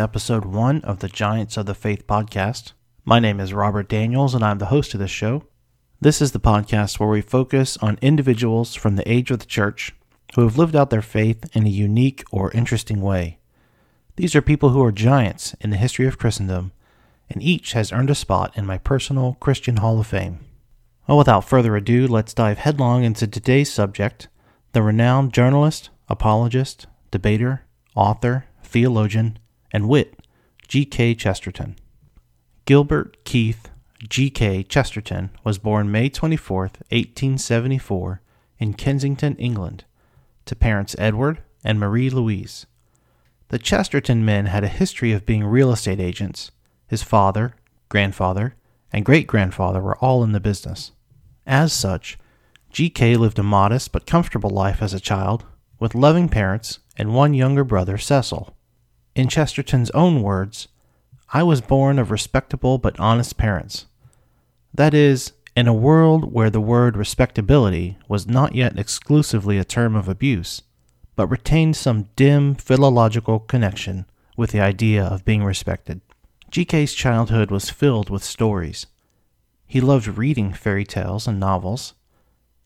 To episode one of the Giants of the Faith podcast. My name is Robert Daniels, and I'm the host of this show. This is the podcast where we focus on individuals from the age of the church who have lived out their faith in a unique or interesting way. These are people who are giants in the history of Christendom, and each has earned a spot in my personal Christian Hall of Fame. Well, without further ado, let's dive headlong into today's subject the renowned journalist, apologist, debater, author, theologian, and wit, G.K. Chesterton. Gilbert Keith G.K. Chesterton was born May 24, 1874, in Kensington, England, to parents Edward and Marie Louise. The Chesterton men had a history of being real estate agents. His father, grandfather, and great grandfather were all in the business. As such, G.K. lived a modest but comfortable life as a child, with loving parents and one younger brother, Cecil. In Chesterton's own words, I was born of respectable but honest parents. That is, in a world where the word respectability was not yet exclusively a term of abuse, but retained some dim philological connection with the idea of being respected. GK's childhood was filled with stories. He loved reading fairy tales and novels.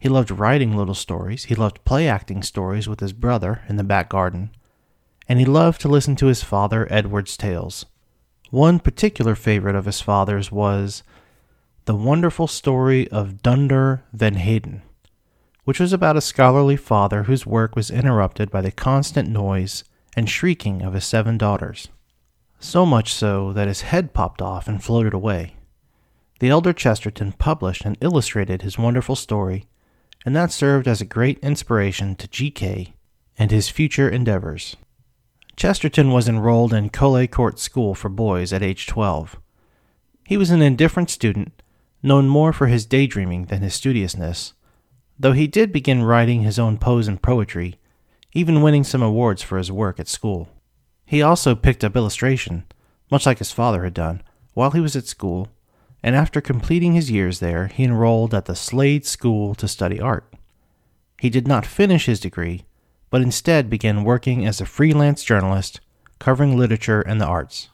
He loved writing little stories. He loved play acting stories with his brother in the back garden. And he loved to listen to his father Edward's tales. One particular favorite of his father's was The Wonderful Story of Dunder Van Hayden, which was about a scholarly father whose work was interrupted by the constant noise and shrieking of his seven daughters. So much so that his head popped off and floated away. The elder Chesterton published and illustrated his wonderful story, and that served as a great inspiration to G.K. and his future endeavors. Chesterton was enrolled in Colet Court School for Boys at age 12. He was an indifferent student, known more for his daydreaming than his studiousness, though he did begin writing his own prose and poetry, even winning some awards for his work at school. He also picked up illustration, much like his father had done, while he was at school, and after completing his years there, he enrolled at the Slade School to study art. He did not finish his degree, but instead began working as a freelance journalist covering literature and the arts.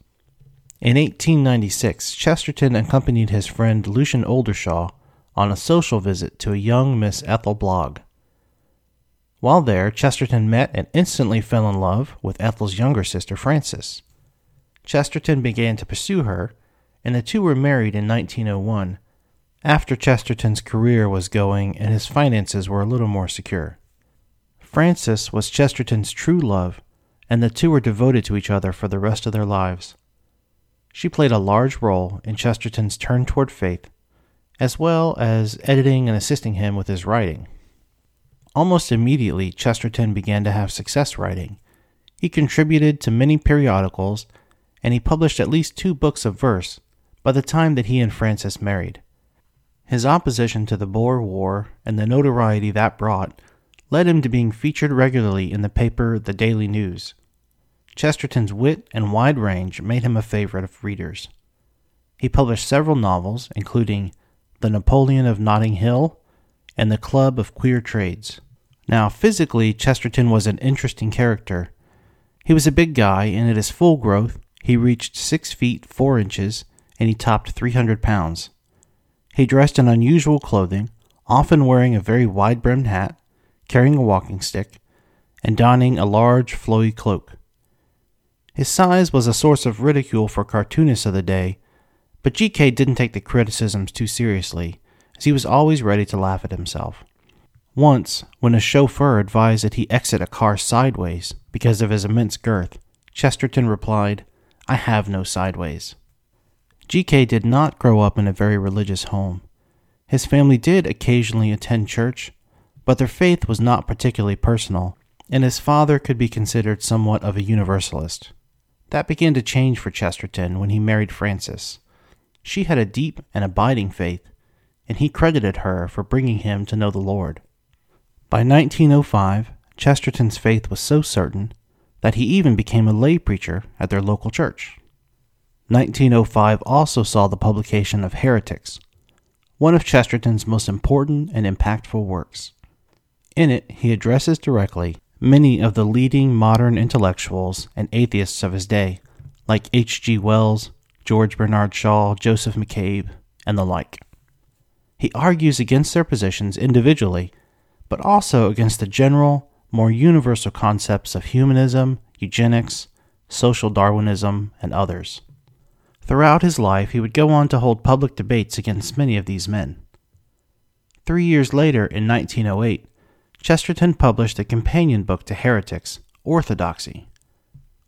In 1896, Chesterton accompanied his friend Lucian Oldershaw on a social visit to a young Miss Ethel Blogg. While there, Chesterton met and instantly fell in love with Ethel's younger sister, Frances. Chesterton began to pursue her, and the two were married in 1901, after Chesterton's career was going and his finances were a little more secure. Frances was Chesterton's true love, and the two were devoted to each other for the rest of their lives. She played a large role in Chesterton's turn toward faith, as well as editing and assisting him with his writing. Almost immediately, Chesterton began to have success writing. He contributed to many periodicals, and he published at least two books of verse by the time that he and Frances married. His opposition to the Boer War and the notoriety that brought led him to being featured regularly in the paper The Daily News. Chesterton's wit and wide range made him a favorite of readers. He published several novels, including The Napoleon of Notting Hill and The Club of Queer Trades. Now, physically, Chesterton was an interesting character. He was a big guy, and at his full growth, he reached 6 feet 4 inches and he topped 300 pounds. He dressed in unusual clothing, often wearing a very wide brimmed hat, carrying a walking stick, and donning a large flowy cloak. His size was a source of ridicule for cartoonists of the day, but GK didn't take the criticisms too seriously, as he was always ready to laugh at himself. Once, when a chauffeur advised that he exit a car sideways because of his immense girth, Chesterton replied, I have no sideways. GK did not grow up in a very religious home. His family did occasionally attend church, but their faith was not particularly personal, and his father could be considered somewhat of a universalist. That began to change for Chesterton when he married Frances. She had a deep and abiding faith, and he credited her for bringing him to know the Lord. By 1905, Chesterton's faith was so certain that he even became a lay preacher at their local church. 1905 also saw the publication of Heretics, one of Chesterton's most important and impactful works. In it, he addresses directly many of the leading modern intellectuals and atheists of his day, like H.G. Wells, George Bernard Shaw, Joseph McCabe, and the like. He argues against their positions individually, but also against the general, more universal concepts of humanism, eugenics, social Darwinism, and others. Throughout his life, he would go on to hold public debates against many of these men. Three years later, in 1908, Chesterton published a companion book to Heretics, Orthodoxy.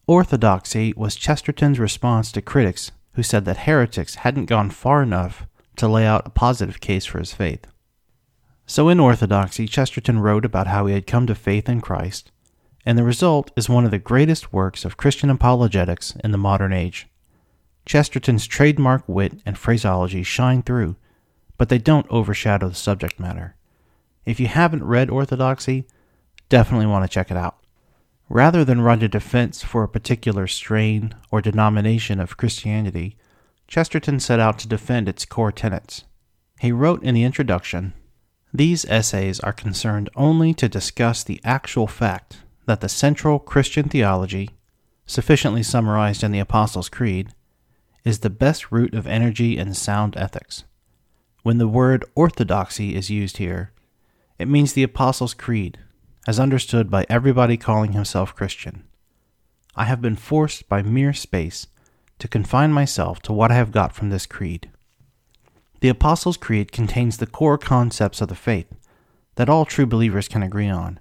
Orthodoxy was Chesterton's response to critics who said that heretics hadn't gone far enough to lay out a positive case for his faith. So, in Orthodoxy, Chesterton wrote about how he had come to faith in Christ, and the result is one of the greatest works of Christian apologetics in the modern age. Chesterton's trademark wit and phraseology shine through, but they don't overshadow the subject matter. If you haven't read Orthodoxy, definitely want to check it out. Rather than run a defense for a particular strain or denomination of Christianity, Chesterton set out to defend its core tenets. He wrote in the introduction These essays are concerned only to discuss the actual fact that the central Christian theology, sufficiently summarized in the Apostles' Creed, is the best root of energy and sound ethics. When the word orthodoxy is used here, it means the Apostles' Creed, as understood by everybody calling himself Christian. I have been forced by mere space to confine myself to what I have got from this creed. The Apostles' Creed contains the core concepts of the faith that all true believers can agree on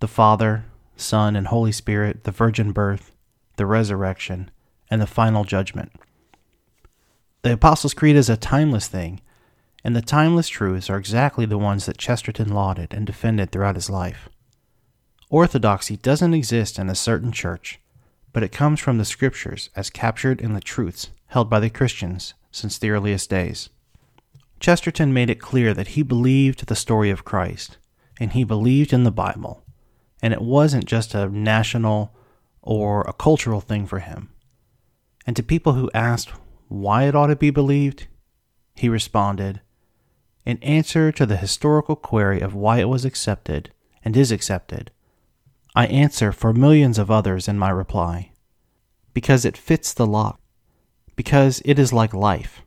the Father, Son, and Holy Spirit, the virgin birth, the resurrection, and the final judgment. The Apostles' Creed is a timeless thing, and the timeless truths are exactly the ones that Chesterton lauded and defended throughout his life. Orthodoxy doesn't exist in a certain church but it comes from the scriptures as captured in the truths held by the Christians since the earliest days. Chesterton made it clear that he believed the story of Christ, and he believed in the Bible, and it wasn't just a national or a cultural thing for him. And to people who asked why it ought to be believed, he responded, In answer to the historical query of why it was accepted and is accepted, I answer for millions of others in my reply. Because it fits the lock. Because it is like life.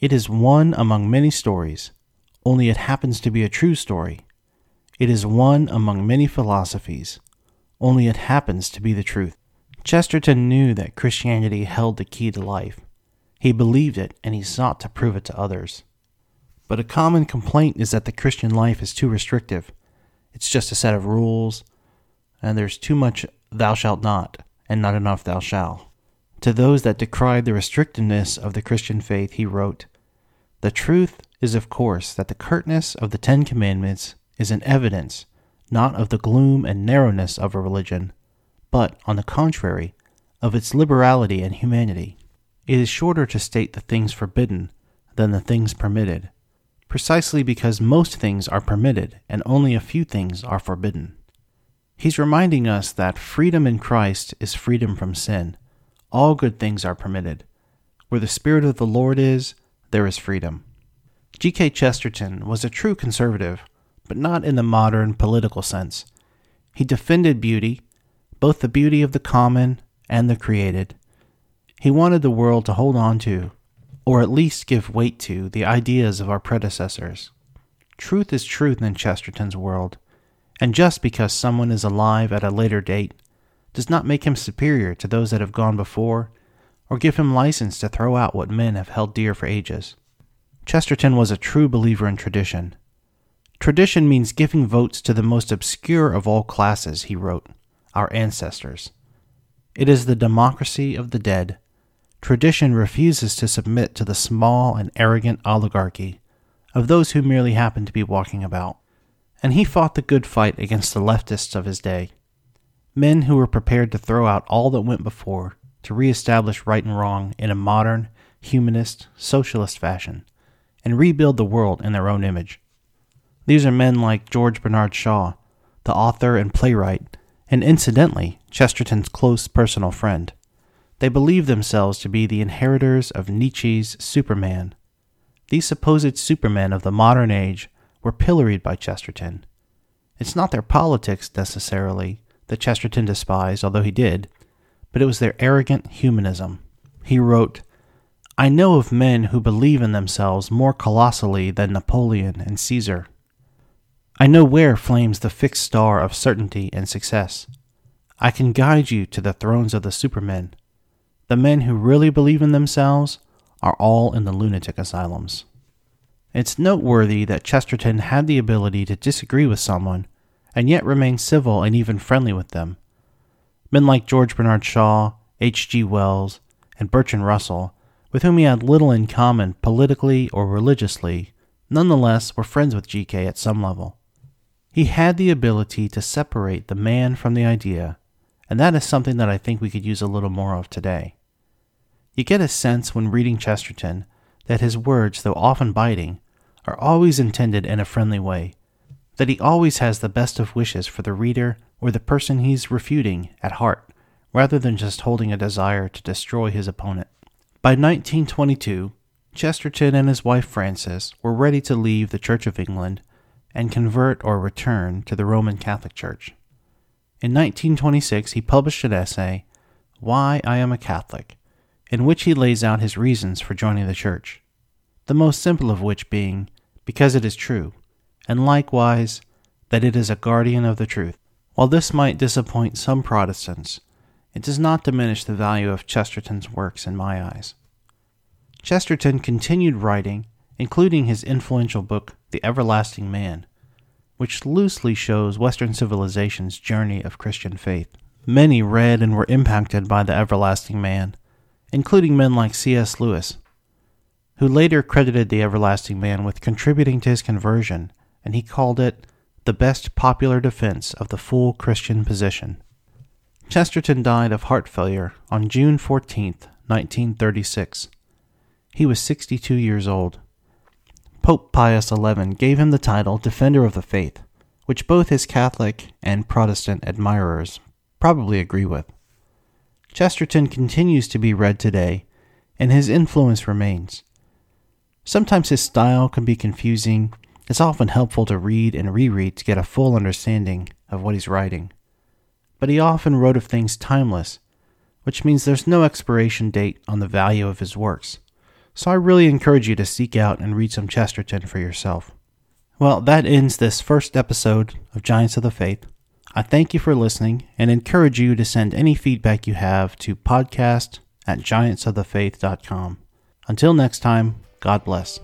It is one among many stories, only it happens to be a true story. It is one among many philosophies, only it happens to be the truth. Chesterton knew that Christianity held the key to life. He believed it and he sought to prove it to others. But a common complaint is that the Christian life is too restrictive. It's just a set of rules, and there's too much thou shalt not, and not enough thou shalt. To those that decried the restrictiveness of the Christian faith, he wrote, The truth is, of course, that the curtness of the Ten Commandments is an evidence not of the gloom and narrowness of a religion, but, on the contrary, of its liberality and humanity. It is shorter to state the things forbidden than the things permitted, precisely because most things are permitted and only a few things are forbidden. He's reminding us that freedom in Christ is freedom from sin. All good things are permitted. Where the Spirit of the Lord is, there is freedom. G.K. Chesterton was a true conservative, but not in the modern political sense. He defended beauty, both the beauty of the common and the created. He wanted the world to hold on to, or at least give weight to, the ideas of our predecessors. Truth is truth in Chesterton's world, and just because someone is alive at a later date does not make him superior to those that have gone before or give him license to throw out what men have held dear for ages. Chesterton was a true believer in tradition. Tradition means giving votes to the most obscure of all classes, he wrote, our ancestors. It is the democracy of the dead. Tradition refuses to submit to the small and arrogant oligarchy of those who merely happen to be walking about and he fought the good fight against the leftists of his day. Men who were prepared to throw out all that went before to reestablish right and wrong in a modern, humanist, socialist fashion, and rebuild the world in their own image. These are men like George Bernard Shaw, the author and playwright, and incidentally, Chesterton's close personal friend. They believe themselves to be the inheritors of Nietzsche's Superman. These supposed supermen of the modern age were pilloried by Chesterton. It's not their politics necessarily that Chesterton despised, although he did, but it was their arrogant humanism. He wrote, I know of men who believe in themselves more colossally than Napoleon and Caesar. I know where flames the fixed star of certainty and success. I can guide you to the thrones of the supermen. The men who really believe in themselves are all in the lunatic asylums. It's noteworthy that Chesterton had the ability to disagree with someone and yet remain civil and even friendly with them. Men like George Bernard Shaw, H.G. Wells, and Bertrand Russell, with whom he had little in common politically or religiously, nonetheless were friends with G.K. at some level. He had the ability to separate the man from the idea, and that is something that I think we could use a little more of today. You get a sense when reading Chesterton that his words, though often biting, are always intended in a friendly way, that he always has the best of wishes for the reader or the person he's refuting at heart, rather than just holding a desire to destroy his opponent. By 1922, Chesterton and his wife Frances were ready to leave the Church of England and convert or return to the Roman Catholic Church. In 1926, he published an essay, Why I Am a Catholic, in which he lays out his reasons for joining the Church, the most simple of which being, because it is true, and likewise, that it is a guardian of the truth. While this might disappoint some Protestants, it does not diminish the value of Chesterton's works in my eyes. Chesterton continued writing, including his influential book, The Everlasting Man, which loosely shows Western civilization's journey of Christian faith. Many read and were impacted by The Everlasting Man, including men like C.S. Lewis, who later credited The Everlasting Man with contributing to his conversion, and he called it the best popular defense of the full Christian position. Chesterton died of heart failure on June 14, 1936. He was 62 years old. Pope Pius XI gave him the title Defender of the Faith, which both his Catholic and Protestant admirers probably agree with. Chesterton continues to be read today, and his influence remains. Sometimes his style can be confusing. It's often helpful to read and reread to get a full understanding of what he's writing but he often wrote of things timeless, which means there's no expiration date on the value of his works. So I really encourage you to seek out and read some Chesterton for yourself. Well, that ends this first episode of Giants of the Faith. I thank you for listening and encourage you to send any feedback you have to podcast at giantsofthefaith.com. Until next time, God bless.